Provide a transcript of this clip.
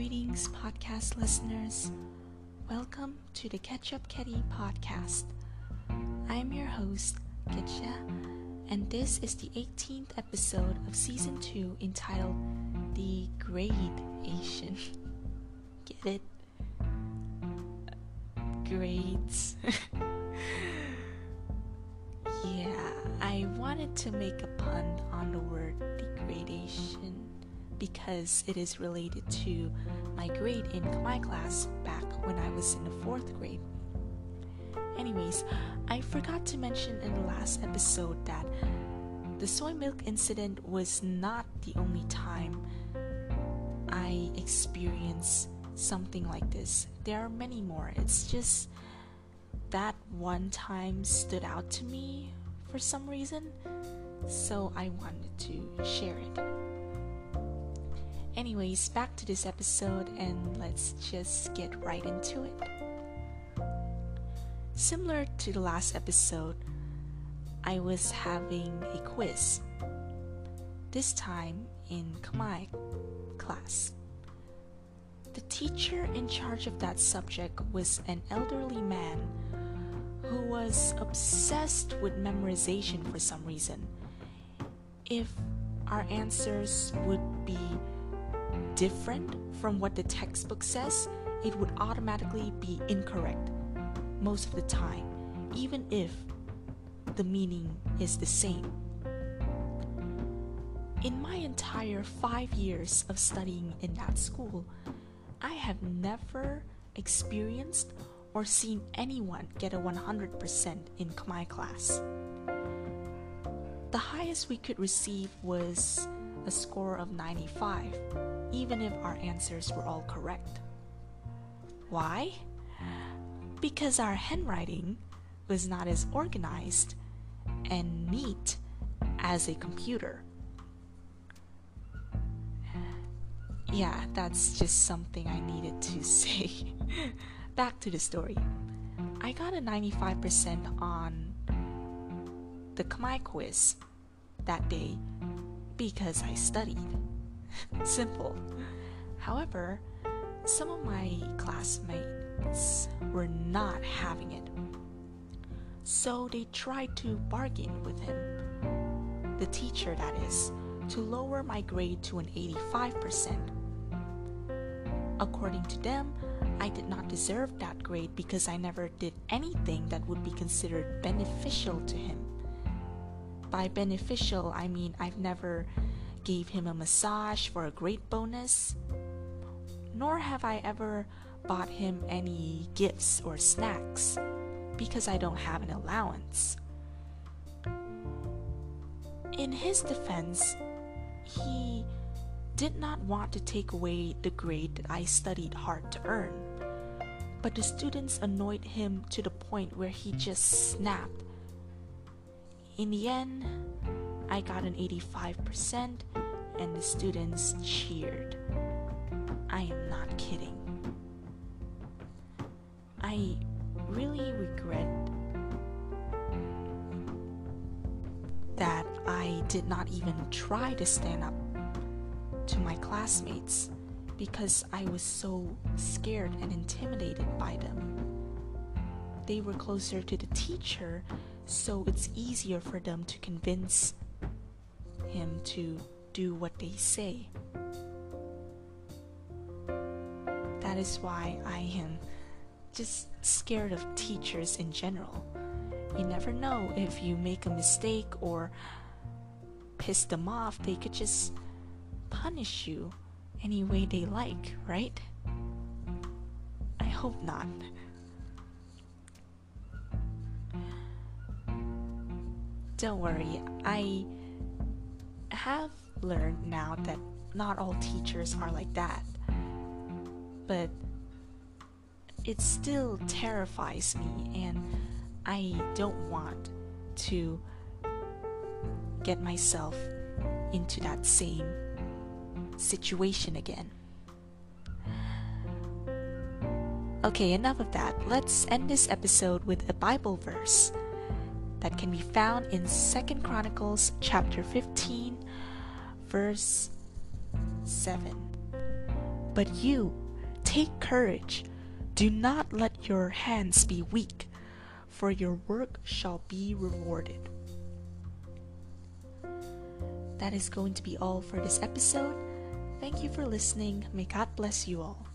Greetings, podcast listeners. Welcome to the Catch Up Kitty podcast. I'm your host, Ketcha, and this is the 18th episode of season 2 entitled The Gradation. Get it? Grades. yeah, I wanted to make a pun on the because it is related to my grade in my class back when I was in the fourth grade. Anyways, I forgot to mention in the last episode that the soy milk incident was not the only time I experienced something like this. There are many more. It's just that one time stood out to me for some reason, so I wanted to share it. Anyways, back to this episode and let's just get right into it. Similar to the last episode, I was having a quiz. This time in Khmer class. The teacher in charge of that subject was an elderly man who was obsessed with memorization for some reason. If our answers would be different from what the textbook says, it would automatically be incorrect most of the time, even if the meaning is the same. In my entire five years of studying in that school, I have never experienced or seen anyone get a 100% in Khmer class. The highest we could receive was a score of 95, even if our answers were all correct. Why? Because our handwriting was not as organized and neat as a computer. Yeah, that's just something I needed to say. Back to the story. I got a 95% on the Khmer quiz that day because I studied. Simple. However, some of my classmates were not having it. So they tried to bargain with him, the teacher that is, to lower my grade to an 85%. According to them, I did not deserve that grade because I never did anything that would be considered beneficial to him. By beneficial, I mean I've never gave him a massage for a great bonus, nor have I ever bought him any gifts or snacks because I don't have an allowance. In his defense, he did not want to take away the grade that I studied hard to earn. But the students annoyed him to the point where he just snapped in the end, I got an 85% and the students cheered. I am not kidding. I really regret that I did not even try to stand up to my classmates because I was so scared and intimidated by them. They were closer to the teacher so it's easier for them to convince him to do what they say. That is why I am just scared of teachers in general. You never know if you make a mistake or piss them off, they could just punish you any way they like, right? I hope not. Don't worry, I have learned now that not all teachers are like that. But it still terrifies me, and I don't want to get myself into that same situation again. Okay, enough of that. Let's end this episode with a Bible verse that can be found in Second Chronicles chapter 15 verse 7. But you, take courage. Do not let your hands be weak, for your work shall be rewarded. That is going to be all for this episode. Thank you for listening. May God bless you all.